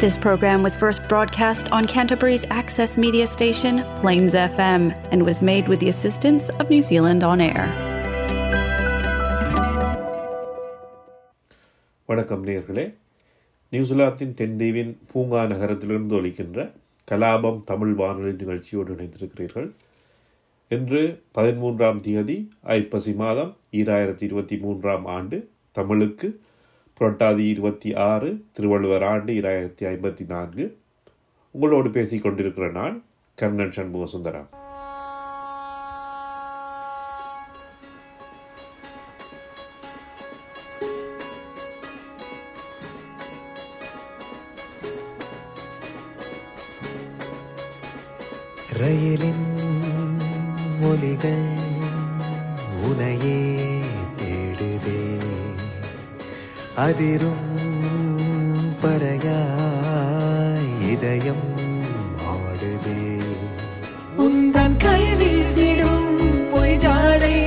This program was first broadcast on Canterbury's access media station, Plains FM, and was made with the assistance of New Zealand On Air. வணக்கம் நேர்களே நியூசிலாந்தின் தென்தீவின் பூங்கா நகரத்திலிருந்து ஒலிக்கின்ற கலாபம் தமிழ் வானொலி நிகழ்ச்சியோடு இணைந்திருக்கிறீர்கள் இன்று பதிமூன்றாம் தேதி ஐப்பசி மாதம் ஈராயிரத்தி இருபத்தி மூன்றாம் ஆண்டு தமிழுக்கு புரட்டாதி இருபத்தி ஆறு திருவள்ளுவர் ஆண்டு இரண்டாயிரத்தி ஐம்பத்தி நான்கு. உங்களோடு பேசிக் கொண்டிருக்கிற நான் கர்ணன் சண்முக சுந்தரம் ரயிலின் ஒலிகள் உனையே தேடுதே. அதிரும் பறையாய் இதயம் ஆடுதே. உந்தன் கை வீசிடும் பொய் ஜாடை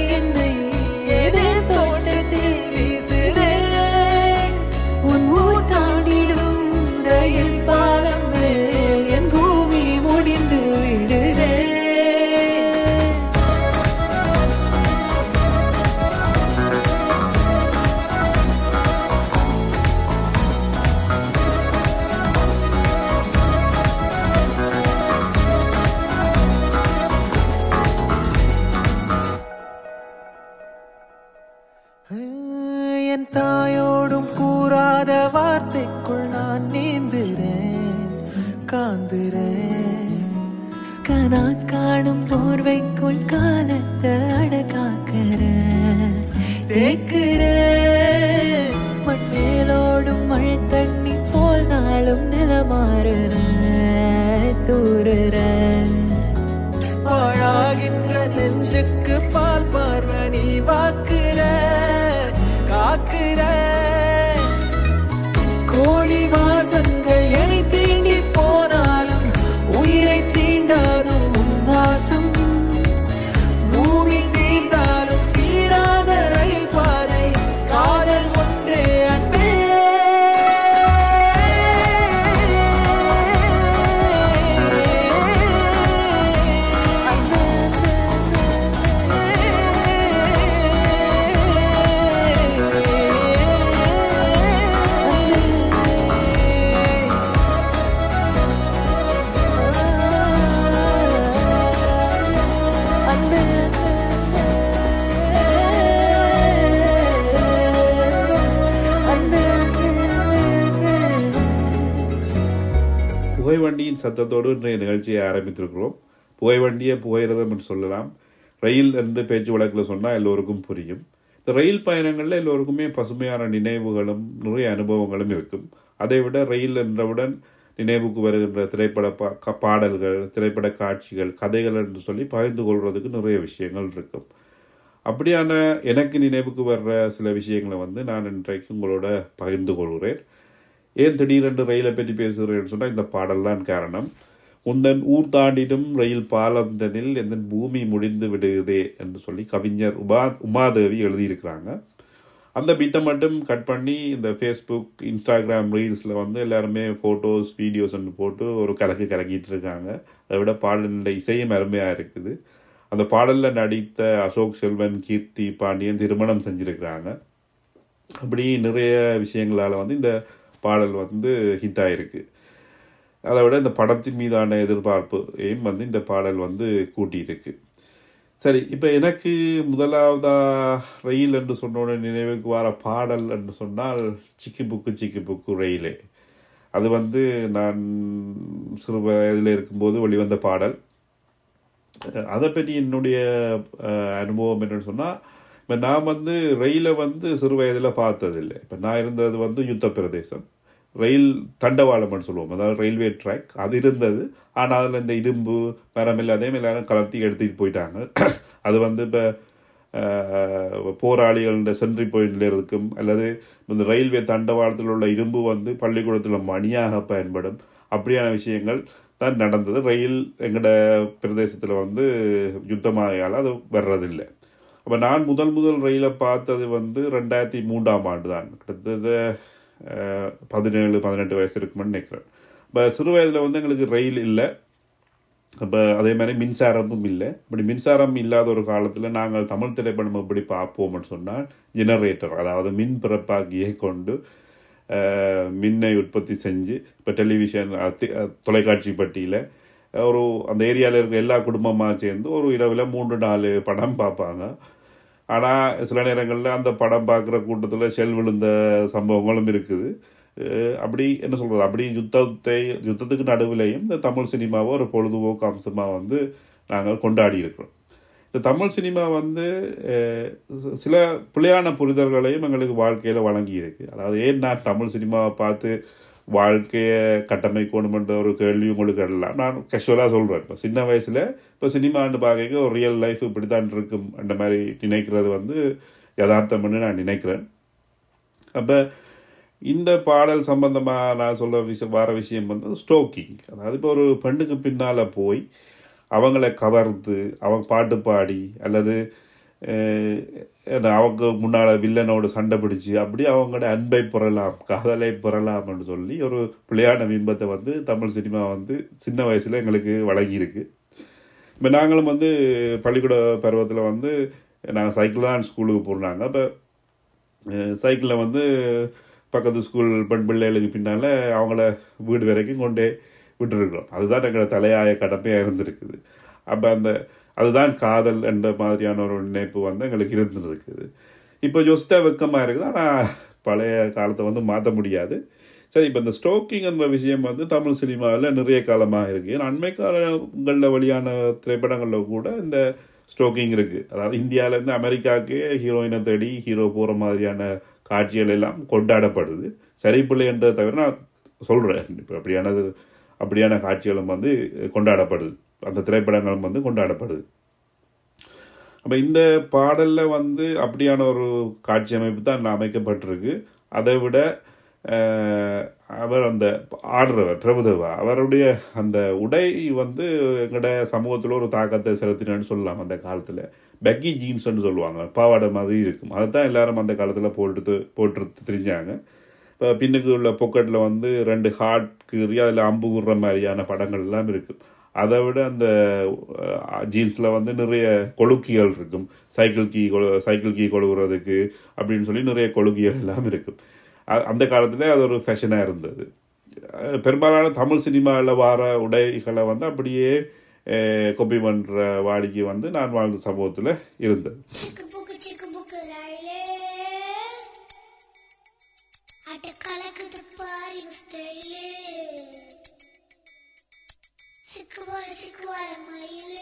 பார்வைக்குள் காலத்தை அடகாக்கிற தேக்குறேன் மண்மேலோடும் மழை தண்ணி போல் நாளும் நிலமாறுற தூறுற. சத்தத்தோடு இன்றைய நிகழ்ச்சியை ஆரம்பித்திருக்கிறோம். புகைவண்டியை புகையிரதம் என்று சொல்லலாம். ரயில் என்று பேச்சு வழக்கில் சொன்னால் எல்லோருக்கும் புரியும். இந்த ரயில் பயணங்களில் எல்லோருக்குமே பசுமையான நினைவுகளும் நிறைய அனுபவங்களும் இருக்கும். அதை விட ரயில் என்றவுடன் நினைவுக்கு வருகின்ற திரைப்பட பா பாடல்கள் திரைப்பட காட்சிகள் கதைகள் என்று சொல்லி பகிர்ந்து கொள்வதுக்கு நிறைய விஷயங்கள் இருக்கும். அப்படியான எனக்கு நினைவுக்கு வர்ற சில விஷயங்களை வந்து நான் இன்றைக்கு உங்களோட பகிர்ந்து கொள்கிறேன். ஏன் திடீரென்று ரயிலை பற்றி பேசுகிறேன்னு சொன்னால் இந்த பாடல்தான் காரணம். உந்தன் ஊர் தாண்டிடும் ரயில் பாலந்தனில் எந்த பூமி முடிந்து விடுதே என்று சொல்லி கவிஞர் உமா உமாதேவி எழுதியிருக்கிறாங்க. அந்த பிட்டை மட்டும் கட் பண்ணி இந்த ஃபேஸ்புக் இன்ஸ்டாகிராம் ரீல்ஸில் வந்து எல்லாருமே ஃபோட்டோஸ் வீடியோஸ்ன்னு போட்டு ஒரு கலக்கு கலக்கிட்டு இருக்காங்க. அதை விட பாடலில் இசையும் அருமையாக இருக்குது. அந்த பாடலில் நடித்த அசோக் செல்வன் கீர்த்தி பாண்டியன் திருமணம் செஞ்சுருக்கிறாங்க. அப்படி நிறைய விஷயங்களால் வந்து இந்த பாடல் வந்து ஹிட் ஆகிருக்கு அதை விட இந்த படத்தின் மீதான எதிர்பார்ப்பையும் வந்து இந்த பாடல் வந்து கூட்டியிருக்கு. சரி இப்போ எனக்கு முதலாவதாக ரயில் என்று சொன்னோட நினைவுக்கு வர பாடல் என்று சொன்னால் சிக்கி புக்கு சிக்கி புக்கு ரயிலே. அது வந்து நான் சிறு வயதில் இருக்கும்போது வெளிவந்த பாடல். அதை பற்றி என்னுடைய அனுபவம் என்னென்னு சொன்னால் இப்போ நான் வந்து ரயிலை வந்து சிறு வயதில் பார்த்ததில்லை. இப்போ நான் இருந்தது வந்து யுத்த பிரதேசம் ரயில் தண்டவாளம்னு சொல்லுவோம். அதாவது ரயில்வே ட்ராக். அது இருந்தது. ஆனால் அதில் இந்த இரும்பு மரம் அதே எல்லாரும் கலர்த்தி எடுத்துகிட்டு போயிட்டாங்க. அது வந்து இப்போ போராளிகள சென்ட்ரி பாயிண்டில் இருக்கும் அல்லது இந்த ரயில்வே தண்டவாளத்தில் உள்ள இரும்பு வந்து பள்ளிக்கூடத்தில் மணியாக பயன்படும். அப்படியான விஷயங்கள் தான் நடந்தது. ரயில் எங்களோட பிரதேசத்தில் வந்து யுத்தமாகையால் அது வர்றதில்லை. அப்போ நான் முதல் முதல் ரயிலை பார்த்தது வந்து ரெண்டாயிரத்தி மூன்றாம் ஆண்டு தான் கிட்டத்தட்ட பதினேழு பதினெட்டு வயசு இருக்குமென்னு நினைக்கிறேன். இப்போ சிறு வயதில் வந்து எங்களுக்கு ரயில் இல்லை. இப்போ அதே மாதிரி மின்சாரமும் இல்லை. இப்படி மின்சாரம் இல்லாத ஒரு காலத்தில் நாங்கள் தமிழ் திரைப்படம் எப்படி பார்ப்போம்னு சொன்னால் ஜெனரேட்டர் அதாவது மின் பிறப்பாக்கியை கொண்டு மின்னை உற்பத்தி செஞ்சு இப்போ டெலிவிஷன் தொலைக்காட்சி பட்டியில் ஒரு அந்த ஏரியாவில் இருக்கிற எல்லா குடும்பமாக சேர்ந்து ஒரு இரவில் மூன்று நாலு படம் பார்ப்பாங்க. ஆனால் சில நேரங்களில் அந்த படம் பார்க்குற கூட்டத்தில் செல் விழுந்த சம்பவங்களும் இருக்குது. அப்படி என்ன சொல்கிறது அப்படி யுத்தத்தை யுத்தத்துக்கு நடுவிலையும் இந்த தமிழ் சினிமாவை ஒரு பொழுதுபோக்கு அம்சமாக வந்து நாங்கள் கொண்டாடி இருக்கிறோம். இந்த தமிழ் சினிமா வந்து சில பிள்ளையான புரிதல்களையும் எங்களுக்கு வாழ்க்கையில் வழங்கியிருக்கு. அதாவது ஏன் நான் தமிழ் சினிமாவை பார்த்து வாழ்க்கையை கட்டமைக்கணுமென்ற ஒரு கேள்வி உங்களுக்கு எல்லாம் நான் கேஷுவலாக சொல்கிறேன் இப்போ சின்ன வயசில் இப்போ சினிமான்னு பார்க்க ஒரு ரியல் லைஃப் இப்படி தான் இருக்கும் அந்த மாதிரி நினைக்கிறது வந்து யதார்த்தம்னு நான் நினைக்கிறேன். அப்போ இந்த பாடல் சம்பந்தமாக நான் சொல்ல விஷயம் வர விஷயம் வந்து ஸ்டோக்கிங் அதாவது இப்போ ஒரு பெண்ணுக்கு பின்னால் போய் அவங்கள கவர்ந்து அவங்க பாட்டு பாடி அல்லது அவங்க முன்னால் வில்லனோட சண்டை பிடிச்சி அப்படி அவங்களோட அன்பை பெறலாம் காதலை பெறலாம்னு சொல்லி ஒரு பிள்ளையான பிம்பத்தை வந்து தமிழ் சினிமா வந்து சின்ன வயசில் எங்களுக்கு வழங்கியிருக்கு. இப்போ நாங்களும் வந்து பள்ளிக்கூட பருவத்தில் வந்து நாங்கள் சைக்கிள் தான் ஸ்கூலுக்கு போடுறாங்க அப்போ சைக்கிளில் வந்து பக்கத்து ஸ்கூல் பெண் பிள்ளைகளுக்கு பின்னால் அவங்கள வீடு வரைக்கும் கொண்டே விட்டுருக்குறோம். அதுதான் எங்களோட தலையாய கடமையாக இருந்திருக்குது. அப்போ அந்த அதுதான் காதல் என்ற மாதிரியான ஒரு நினைப்பு வந்து எங்களுக்கு இருந்துருக்குது. இப்போ யோசித்தா வெக்கமாக இருக்குது ஆனால் பழைய காலத்தை வந்து மாற்ற முடியாது. சரி இப்போ இந்த ஸ்டோக்கிங்ன்ற விஷயம் வந்து தமிழ் சினிமாவில் நிறைய காலமாக இருக்குது அண்மை காலங்களில் வெளியான திரைப்படங்களில் கூட இந்த ஸ்டோக்கிங் இருக்குது அதாவது இந்தியாவிலேருந்து அமெரிக்காவுக்கு ஹீரோயினை தேடி ஹீரோ போகிற மாதிரியான காட்சிகள் எல்லாம் கொண்டாடப்படுது. சரி பிள்ளைன்றதை தவிர நான் சொல்கிறேன் இப்போ அப்படியானது அப்படியான காட்சிகளும் வந்து கொண்டாடப்படுது. அந்த திரைப்படங்களும் வந்து கொண்டாடப்படுது. அப்போ இந்த பாடலில் வந்து அப்படியான ஒரு காட்சி அமைப்பு தான் அமைக்கப்பட்டிருக்கு. அதை விட அவர் அந்த ஆடுறவர் பிரபுதேவா அவருடைய அந்த உடை வந்து எங்களோட சமூகத்தில் ஒரு தாக்கத்தை செலுத்தினு சொல்லலாம் அந்த காலத்தில். பெக்கி ஜீன்ஸ்னு சொல்லுவாங்க பாவாடை மாதிரி இருக்கும். அதை தான் எல்லாரும் அந்த காலத்தில் போட்டு போட்டு தெரிஞ்சாங்க. இப்போ பின்னுக்கு உள்ள பொக்கெட்டில் வந்து ரெண்டு ஹார்ட் கீறி அதில் அம்பு விடுற மாதிரியான படங்கள் எல்லாம் அதை விட அந்த ஜீன்ஸில் வந்து நிறைய கொழுக்கிகள் இருக்கும். சைக்கிள் கீ கொழு சைக்கிள் கீ கொழுகுறதுக்கு அப்படின்னு சொல்லி நிறைய கொழுக்கிகள் எல்லாம் இருக்கும். அந்த காலத்தில் அது ஒரு ஃபேஷனாக இருந்தது. பெரும்பாலான தமிழ் சினிமாவில் வர உடைகளை வந்து அப்படியே கொப்பி பண்ணுற வாடிக்கை வந்து நான் வாழ்ந்த சமூகத்தில் இருந்தது. சிக்கு வர சிக்கு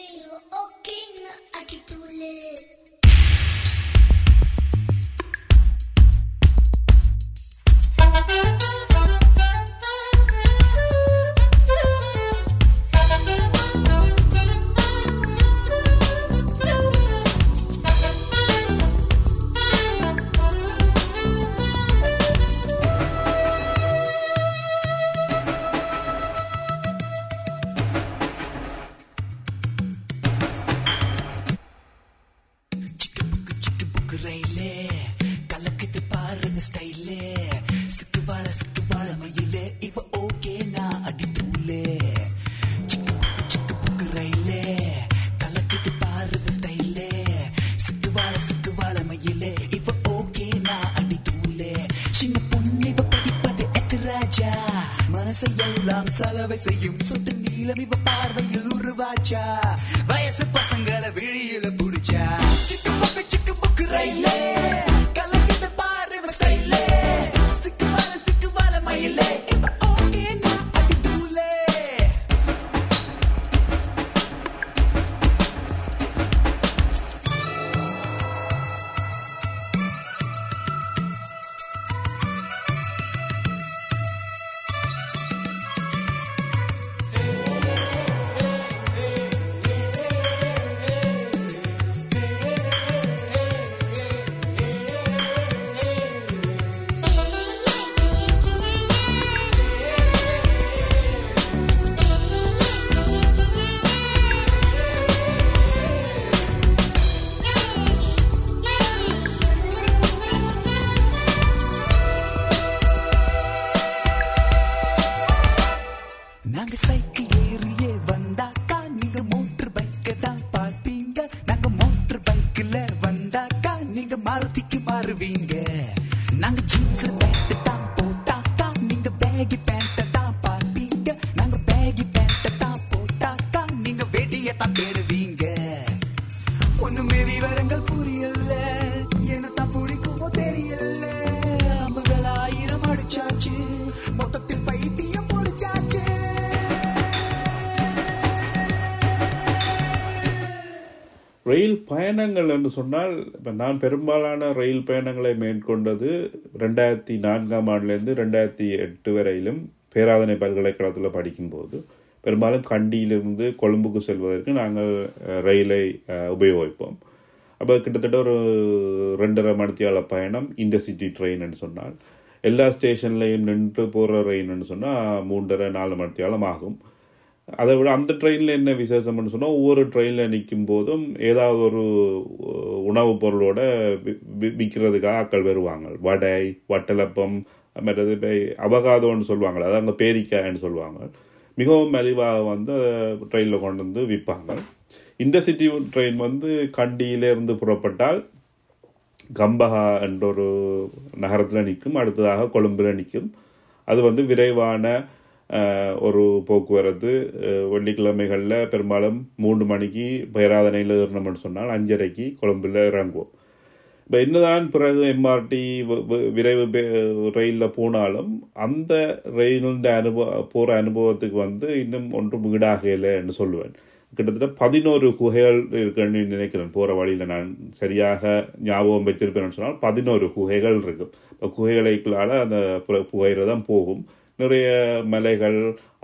எல்லாம் சலவை செய்யும் சொட்டு நீளம் இவ பார்வையில் உருவாச்சா? ரயில் பயணங்கள் என்று சொன்னால் இப்போ நான் பெரும்பாலான ரயில் பயணங்களை மேற்கொண்டது ரெண்டாயிரத்தி நான்காம் ஆண்டுலேருந்து ரெண்டாயிரத்தி எட்டு வரையிலும் பேராதனை பல்கலைக்கழகத்தில் படிக்கும்போது பெரும்பாலும் கண்டியிலிருந்து கொழும்புக்கு செல்வதற்கு நாங்கள் ரயிலை உபயோகிப்போம். அப்போ கிட்டத்தட்ட ஒரு ரெண்டரை மணித்தியால பயணம் இன்டர்சிட்டி ட்ரெயின்னு சொன்னால் எல்லா ஸ்டேஷன்லையும் நின்று போகிற ரயின்னு சொன்னால் மூன்றரை நாலு மணித்தியாலம் ஆகும். அதை விட அந்த ட்ரெயினில் என்ன விசேஷம்னு சொன்னால் ஒவ்வொரு ட்ரெயினில் நிற்கும் போதும் ஏதாவது ஒரு உணவுப் பொருளோட விற்கிறதுக்காக ஆக்கள் வருவாங்க. வடை வட்டலப்பம் மற்றது இப்போ அவகாதோன்னு சொல்லுவாங்க. அது அங்கே பேரிக்காய்ன்னு சொல்லுவாங்க. மிகவும் மலிவாக வந்து ட்ரெயினில் கொண்டு வந்து விற்பாங்க. இன்டர்சிட்டி ட்ரெயின் வந்து கண்டியிலேருந்து புறப்பட்டால் கம்பஹா என்ற ஒரு நகரத்தில் நிற்கும். அடுத்ததாக கொழும்பில் நிற்கும். அது வந்து விரைவான ஒரு போக்குவரத்து வெள்ளிக்கிழமைகளில் பெரும்பாலும் மூன்று மணிக்கு பேராதனையில் ஏறணும்னு சொன்னால் அஞ்சரைக்கு கொழும்பில் இறங்குவோம். இப்போ என்னதான் பிறகு எம்ஆர்டி விரைவு ரயிலில் போனாலும் அந்த ரயிலுண்ட அனுபவ போகிற அனுபவத்துக்கு வந்து இன்னும் ஒன்றும் ஈடாகலைன்னு சொல்லுவேன். கிட்டத்தட்ட பதினோரு குகைகள் இருக்குன்னு நினைக்கிறேன். போகிற வழியில் நான் சரியாக ஞாபகம் வச்சிருப்பேன்னு சொன்னால் பதினோரு குகைகள் இருக்கும். இப்போ குகைகளைக்குள்ளால் அந்த புகையில் தான் போகும். நிறைய மலைகள்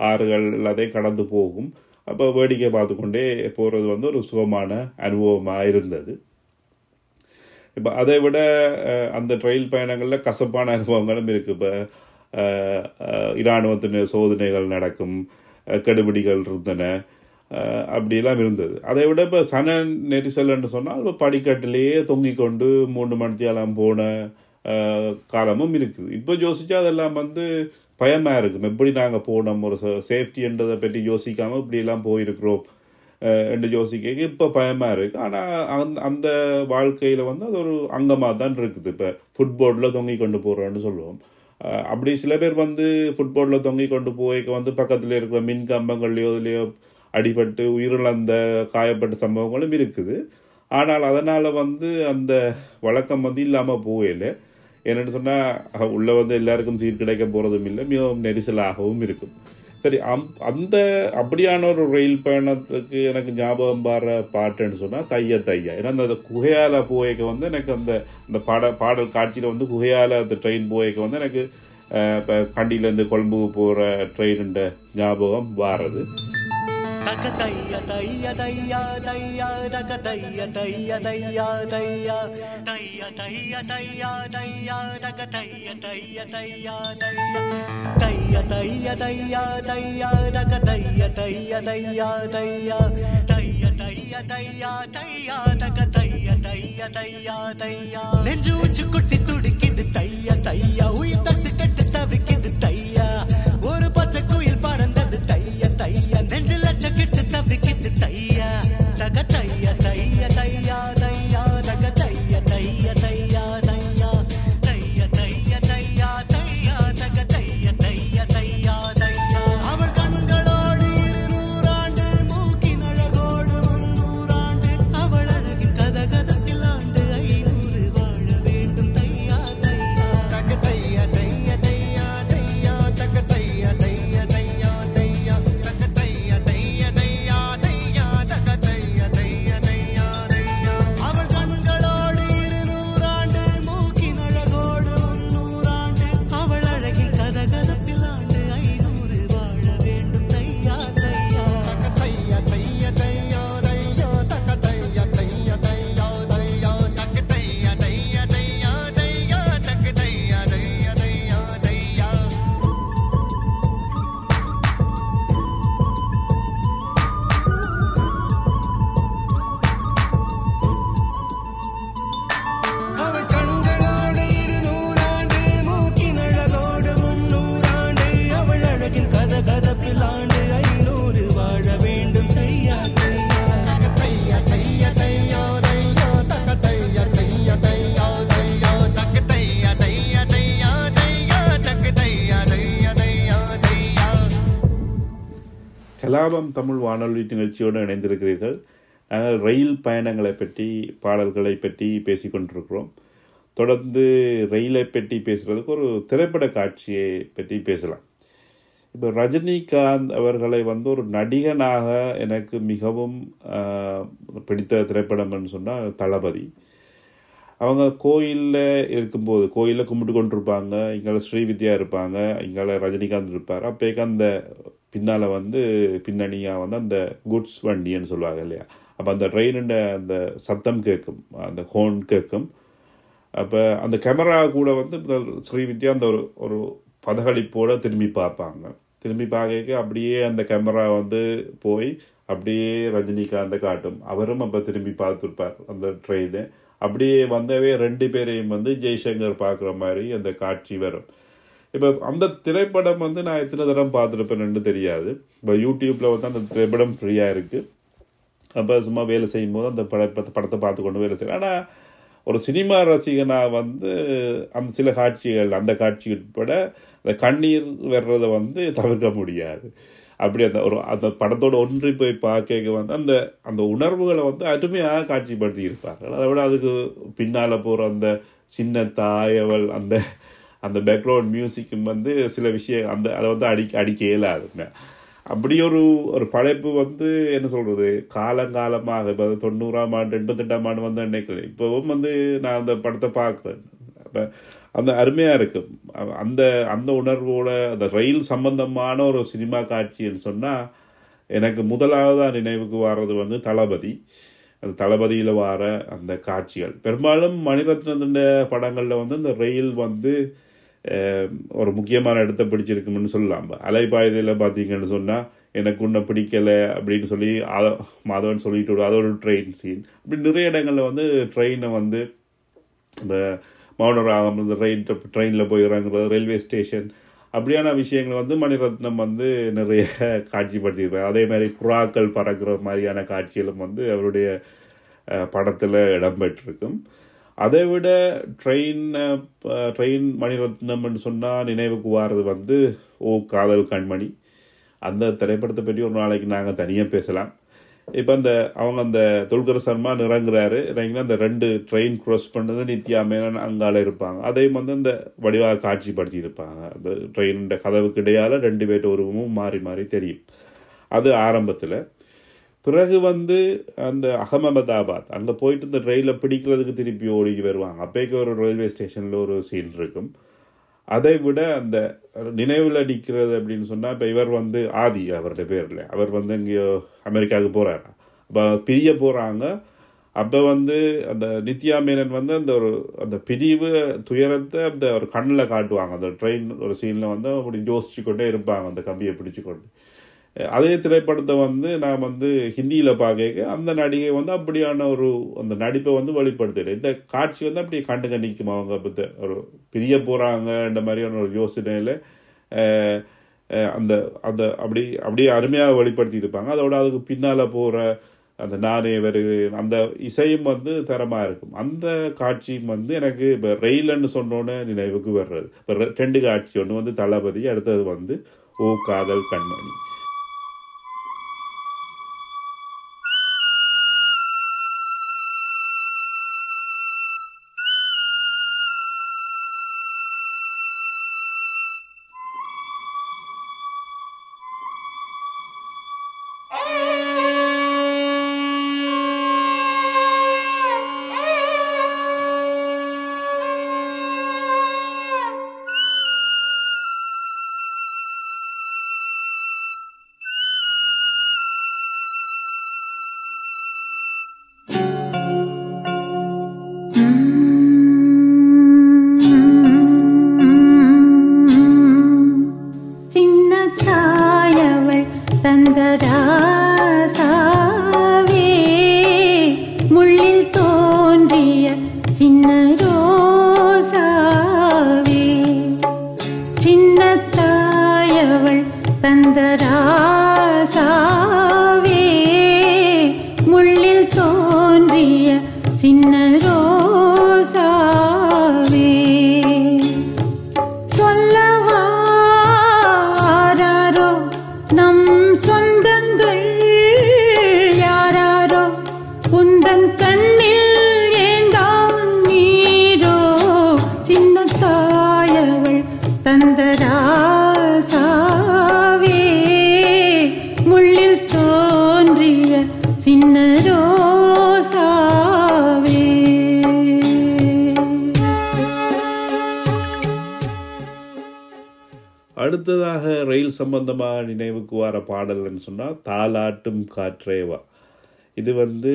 ஆறுகள் எல்லாத்தையும் கடந்து போகும். அப்போ வேடிக்கை பார்த்து கொண்டே போகிறது வந்து ஒரு சுகமான அனுபவமாக இருந்தது. இப்போ அதை விட அந்த ரயில் பயணங்களில் கசப்பான அனுபவங்களும் இருக்குது இப்போ இராணுவத்தின் சோதனைகள் நடக்கும் கெடுபிடிகள் இருந்தன அப்படியெல்லாம் இருந்தது. அதை விட இப்போ சன நெரிசல்னு சொன்னால் இப்போ படிக்கட்டிலேயே தொங்கிக் கொண்டு மூணு மணித்தியாலாம் போன காலமும் இருக்குது. இப்போ யோசிச்சா அதெல்லாம் வந்து பயமாக இருக்கும். எப்படி நாங்கள் போனோம்? ஒரு சேஃப்டின்றதை பற்றி யோசிக்காமல் இப்படியெல்லாம் போயிருக்கிறோம். என்று யோசிக்க இப்போ பயமாக இருக்குது ஆனால் அந்த அந்த வாழ்க்கையில் வந்து அது ஒரு அங்கமாக தான் இருக்குது. இப்போ ஃபுட்போர்டில் தொங்கி கொண்டு போகிறோன்னு சொல்லுவோம். அப்படி சில பேர் வந்து ஃபுட்போர்டில் தொங்கி கொண்டு போய்க்க வந்து பக்கத்தில் இருக்கிற மின் கம்பங்கள்லையோ இதுலையோ அடிபட்டு உயிரிழந்த காயப்பட்ட சம்பவங்களும் இருக்குது. ஆனால் அதனால் வந்து அந்த வழக்கம் வந்து இல்லாமல் போகலை. என்னென்னு சொன்னால் உள்ளே வந்து எல்லாருக்கும் சீட் கிடைக்க போகிறதும் இல்லை மிகவும் நெரிசலாகவும் இருக்கும். சரி அம் அந்த அப்படியான ஒரு ரயில் பயணத்துக்கு எனக்கு ஞாபகம் பாடுற பாட்டுன்னு சொன்னால் தைய தையா. ஏன்னா அந்த குகையால போயக்க வந்து எனக்கு அந்த அந்த பாட பாடல் காட்சியில் வந்து குகையால அந்த ட்ரெயின் போயக்க வந்து எனக்கு இப்போ கண்டியிலேருந்து கொழம்புக்கு போகிற ட்ரெயினுன்ற ஞாபகம் வாரது தக தைய தைய தையா தையா தக தைய தைய தையா தையா தைய தைய தையா தையா தக தைய தைய தையா தையா தைய தைய தையா தையா தக தைய தைய தையா தையா தைய தைய தையா தையா தக தைய தைய தையா தையா நெஞ்சு உச்சு குட்டி துடிக்குது தையா கலாபம் தமிழ் வானொலி நிகழ்ச்சியோடு இணைந்திருக்கிறீர்கள். நாங்கள் ரயில் பயணங்களை பற்றி பாடல்களை பற்றி பேசிக்கொண்டிருக்கிறோம் தொடர்ந்து ரயிலை பற்றி பேசுகிறதுக்கு ஒரு திரைப்பட காட்சியை பற்றி பேசலாம். இப்போ ரஜினிகாந்த் அவர்களை வந்து ஒரு நடிகனாக எனக்கு மிகவும் பிடித்த திரைப்படம்னு சொன்னால் தளபதி. அவங்க கோயிலில் இருக்கும்போது கோயிலில் கும்பிட்டு கொண்டிருப்பாங்க. இங்கே ஸ்ரீவித்யா இருப்பாங்க. இங்கே ரஜினிகாந்த் இருப்பார். அப்போக்கு அந்த பின்னால் வந்து பின்னணியாக வந்து அந்த குட்ஸ் வண்டின்னு சொல்லுவாங்க இல்லையா? அப்போ அந்த ட்ரெயினுட அந்த சத்தம் கேட்கும் அந்த ஹோன் கேட்கும் அப்போ அந்த கேமரா கூட வந்து ஸ்ரீவித்யா அந்த ஒரு ஒரு பதகளிப்போடு திரும்பி பார்ப்பாங்க. திரும்பி பார்க்க அப்படியே அந்த கேமரா வந்து போய் அப்படியே ரஜினிகாந்தை காட்டும். அவரும் அப்போ திரும்பி பார்த்துருப்பார் அந்த ட்ரெயினு அப்படியே வந்தவே ரெண்டு பேரையும் வந்து ஜெய்சங்கர் பார்க்குற மாதிரி அந்த காட்சி வரும். இப்போ அந்த திரைப்படம் வந்து நான் எத்தனை தரம் பார்த்துருப்பேன்னு தெரியாது. இப்போ யூடியூப்பில் வந்து அந்த திரைப்படம் ஃப்ரீயாக இருக்குது அப்போ சும்மா வேலை செய்யும் போது அந்த பட படத்தை பார்த்து கொண்டு வேலை செய்யலாம் ஆனால் ஒரு சினிமா ரசிகனாக வந்து அந்த சில காட்சிகள் அந்த காட்சி உட்பட அந்த கண்ணீர் வர்றதை வந்து தவிர்க்க முடியாது. அப்படி அந்த ஒரு அந்த படத்தோட ஒன்றி போய் பார்க்க வந்து அந்த அந்த உணர்வுகளை வந்து அருமையாக காட்சிப்படுத்தி இருப்பார்கள். அதை விட அதுக்கு பின்னால் போகிற அந்த சின்ன தாயவள் அந்த அந்த பேக்ரவுண்ட் மியூசிக்கும் வந்து சில விஷயம் அந்த அதை வந்து அடி அடிக்க இயலாதுங்க. அப்படி ஒரு ஒரு படைப்பு வந்து என்ன சொல்கிறது காலங்காலமாக இப்போ தொண்ணூறாம் ஆண்டு எண்பத்தெட்டாம் ஆண்டு வந்து நினைக்கிறேன் இப்போவும் வந்து நான் அந்த படத்தை பார்க்குறேன். அப்போ அந்த அருமையாக இருக்கும் அந்த அந்த உணர்வோட அந்த ரயில் சம்பந்தமான ஒரு சினிமா காட்சின்னு சொன்னால் எனக்கு முதலாவதாக நினைவுக்கு வர்றது வந்து தளபதி. அந்த தளபதியில் வர அந்த காட்சிகள். பெரும்பாலும் மணிரத்னத்தின் படங்களில் வந்து இந்த ரயில் வந்து ஒரு முக்கியமான இடத்த பிடிச்சிருக்கும்னு சொல்லலாம். அலைப்பாயுதையில் பார்த்தீங்கன்னு சொன்னால் எனக்கு உன்னை பிடிக்கலை அப்படின்னு சொல்லி அத மாதவன் சொல்லிட்டு விடுவார். அது ஒரு ட்ரெயின் சீன் அப்படி நிறைய இடங்களில் வந்து ட்ரெயினை வந்து இந்த மௌனராகம் இந்த ரயில் ட்ரெயினில் போய் இறங்குறது ரயில்வே ஸ்டேஷன் அப்படியான விஷயங்களை வந்து மணிரத்னம் வந்து நிறைய காட்சிப்படுத்தியிருப்பார். அதே மாதிரி புறாக்கள் பறக்கிற மாதிரியான காட்சிகளும் வந்து அவருடைய படத்தில் இடம்பெற்றிருக்கும். அதை விட ட்ரெயின் ட்ரெயின் மணிரத்னம்னு சொன்னால் நினைவுக்கு வாரது வந்து ஓ காதல் கண்மணி. அந்த திரைப்படத்தை பற்றி ஒரு நாளைக்கு நாங்கள் தனியாக பேசலாம். இப்போ அந்த அவங்க அந்த துல்கர் சர்மா இறங்குறாரு. இறங்கினா அந்த ரெண்டு ட்ரெயின் க்ராஸ் பண்ணது நித்யா மேனன் அங்கால இருப்பாங்க. அதையும் வந்து அந்த வடிவாக காட்சிப்படுத்தி இருப்பாங்க. அந்த ட்ரெயின் கதவுக்கு இடையால் ரெண்டு பேர்ட்ட உருவமும் மாறி மாறி தெரியும். அது ஆரம்பத்தில். பிறகு வந்து அந்த அகமதாபாத் அங்கே போயிட்டு இந்த ரயிலில் பிடிக்கிறதுக்கு திருப்பி ஓடி வருவாங்க. அப்போக்கு ஒரு ரயில்வே ஸ்டேஷனில் ஒரு சீன் இருக்கும். அதை விட அந்த நினைவில் நிற்கிறது அப்படின்னு சொன்னால் இப்போ இவர் வந்து ஆதி அவருடைய பேரில். அவர் வந்து எங்கேயோ அமெரிக்காவுக்கு போகிறாரு அப்போ பிரிய போகிறாங்க அப்போ வந்து அந்த நித்யா மேனன் வந்து அந்த ஒரு அந்த பிரிவு துயரத்தை அந்த ஒரு கண்ணில் காட்டுவாங்க. அந்த ட்ரெயின் ஒரு சீனில் வந்து அப்படி யோசிச்சு கொண்டே இருப்பாங்க அந்த கம்பியை பிடிச்சு கொண்டு அதே திரைப்படத்தை வந்து நான் வந்து ஹிந்தியில் பார்க்க அந்த நடிகை வந்து அப்படியான ஒரு அந்த நடிப்பை வந்து வெளிப்படுத்திடு இந்த காட்சி வந்து அப்படியே கண்டுக நிற்கும் அவங்க பத்த? ஒரு பிரிய போகிறாங்கன்ற மாதிரியான ஒரு யோசனையில் அந்த அந்த அப்படி அப்படியே அருமையாக வெளிப்படுத்தியிருப்பாங்க அதோட அதுக்கு பின்னால் போகிற அந்த நானே வருகிறேன் அந்த இசையும் வந்து தரமாக இருக்கும். அந்த காட்சியும் வந்து எனக்கு இப்போ ரயில்னு சொன்னோன்னே நினைவுக்கு வர்றது. இப்போ ரெண்டு காட்சி. ஒன்று வந்து தளபதி அடுத்தது வந்து ஓ காதல் கண்மணி. சம்பந்தமாக நினைவுக்கு வர பாடல்னு சொன்னால் தாலாட்டும் காற்றேவா. இது வந்து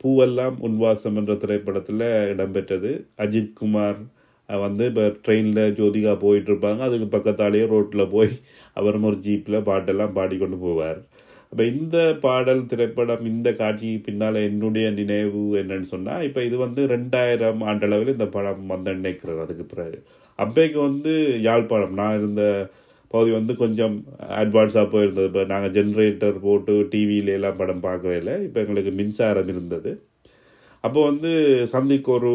பூவெல்லாம் உன்வாசம் என்ற திரைப்படத்தில் இடம்பெற்றது. அஜித் குமார் வந்து இப்போ ட்ரெயினில் ஜோதிகா போயிட்டுருப்பாங்க. அதுக்கு பக்கத்தாலேயே ரோட்டில் போய் அவரும் ஒரு ஜீப்பில் பாட்டெல்லாம் பாடிக்கொண்டு போவார். அப்போ இந்த பாடல் திரைப்படம் இந்த காட்சிக்கு பின்னால் என்னுடைய நினைவு என்னன்னு சொன்னால் இப்போ இது வந்து ரெண்டாயிரம் ஆண்டளவில் இந்த படம் வந்து நினைக்கிறது. அதுக்கு பிறகு அப்பைக்கு வந்து யாழ்ப்பாணம். நான் இருந்த பகுதி வந்து கொஞ்சம் அட்வான்ஸாக போயிருந்தது. இப்போ நாங்கள் ஜென்ரேட்டர் போட்டு டிவியில எல்லாம் படம் பார்க்கவே இல்லை. இப்போ எங்களுக்கு மின்சாரம் இருந்தது. அப்போ வந்து சந்திக்கு ஒரு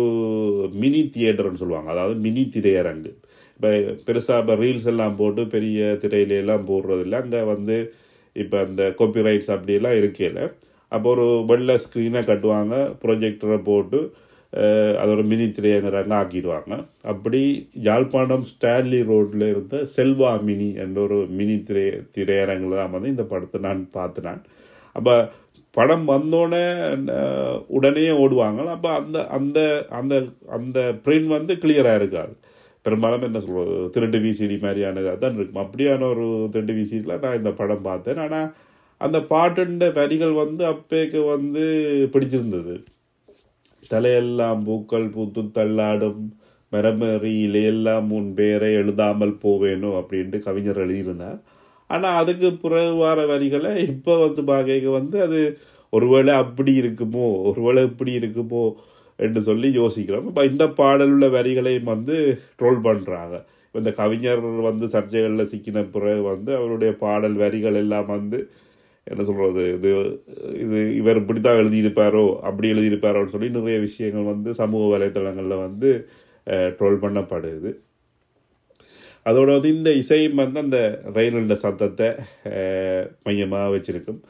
மினி தியேட்டர்னு சொல்லுவாங்க. அதாவது மினி திரையரங்கு. இப்போ பெருசாக இப்போ ரீல்ஸ் எல்லாம் போட்டு பெரிய திரையில எல்லாம் போடுறதில்ல. அங்கே வந்து இப்போ அந்த காப்பிரைட்ஸ் அப்படியெல்லாம் இருக்கையில். அப்போ ஒரு வெள்ளை ஸ்க்ரீனை கட்டுவாங்க. ப்ரொஜெக்டரை போட்டு அது ஒரு மினி திரையரங்கு ஆக்கிடுவாங்க. அப்படி யாழ்ப்பாணம் ஸ்டான்லி ரோட்டில் இருந்த செல்வா மினி என்ற ஒரு மினி திரை திரையரங்கில் தான் வந்து இந்த படத்தை நான் பார்த்தினான். அப்போ படம் வந்தோடனே உடனே ஓடுவாங்க. அப்போ அந்த அந்த அந்த அந்த பிரிண்ட் வந்து கிளியராக இருக்காது பெரும்பாலும் என்ன சொல்வது திருட்டு விசிடி மாதிரியானதாக தான் இருக்கும். அப்படியான ஒரு திருட்டு விசிடியில் நான் இந்த படம் பார்த்தேன். ஆனால் அந்த பாட்டுண்ட வரிகள் வந்து அப்பேக்கு வந்து பிடிச்சிருந்தது. தலையெல்லாம் பூக்கள் பூத்து தள்ளாடும் மரமேறி இலையெல்லாம் உன் பேரை எழுதாமல் போவேனோ அப்படின்ட்டு கவிஞர் எழுதியிருந்தார். ஆனால் அதுக்கு பிறகு வர வரிகளை இப்போ வந்து பார்க்க வந்து அது ஒருவேளை அப்படி இருக்குமோ ஒருவேளை இப்படி இருக்குமோ என்று சொல்லி யோசிக்கிறோம். இப்போ இந்த பாடல் உள்ள வரிகளையும் வந்து ட்ரோல் பண்ணுறாங்க இந்த கவிஞர் வந்து சர்ச்சைகளில் சிக்கின பிறகு வந்து அவருடைய பாடல் வரிகள் எல்லாம் வந்து என்ன சொல்கிறது இது இது இவர் இப்படி தான் எழுதியிருப்பாரோ அப்படி எழுதியிருப்பாரோன்னு சொல்லி நிறைய விஷயங்கள் வந்து சமூக வலைத்தளங்களில் வந்து ட்ரோல் பண்ணப்படுது. அதோட வந்து இந்த இசையும் வந்து அந்த ரயிலுடைய சத்தத்தை மையமாக வச்சுருக்கும்.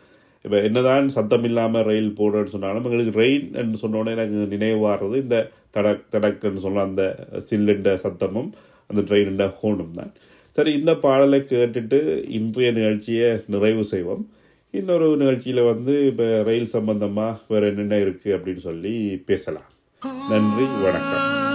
இப்போ என்னதான் சத்தம் இல்லாமல் ரயில் போடுன்னு சொன்னாலும் எங்களுக்கு ரெயின் என்று சொன்னோடனே எனக்கு நினைவு வர்றது இந்த தடக் தடக்குன்னு சொல்ல அந்த சில்லுண்ட சத்தமும் அந்த ட்ரெயினுண்ட ஹோனும் தான். சரி இந்த பாடலை கேட்டுட்டு இன்றைய நிகழ்ச்சியை நிறைவு செய்வோம். இன்னொரு நிகழ்ச்சியில் வந்து இப்போ ரயில் சம்பந்தமாக வேறு என்னென்ன இருக்குது அப்படின்னு சொல்லி பேசலாம். நன்றி வணக்கம்.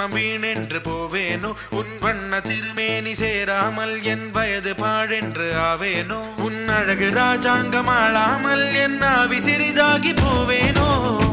என் வீணென்று போவேனோ? உன் வண்ண திருமேனி சேராமல் என் வயது பாழென்று ஆவேனோ? உன் அழகு ராஜாங்கம் ஆளாமல் என் ஆவி சிறிதாகி போவேனோ?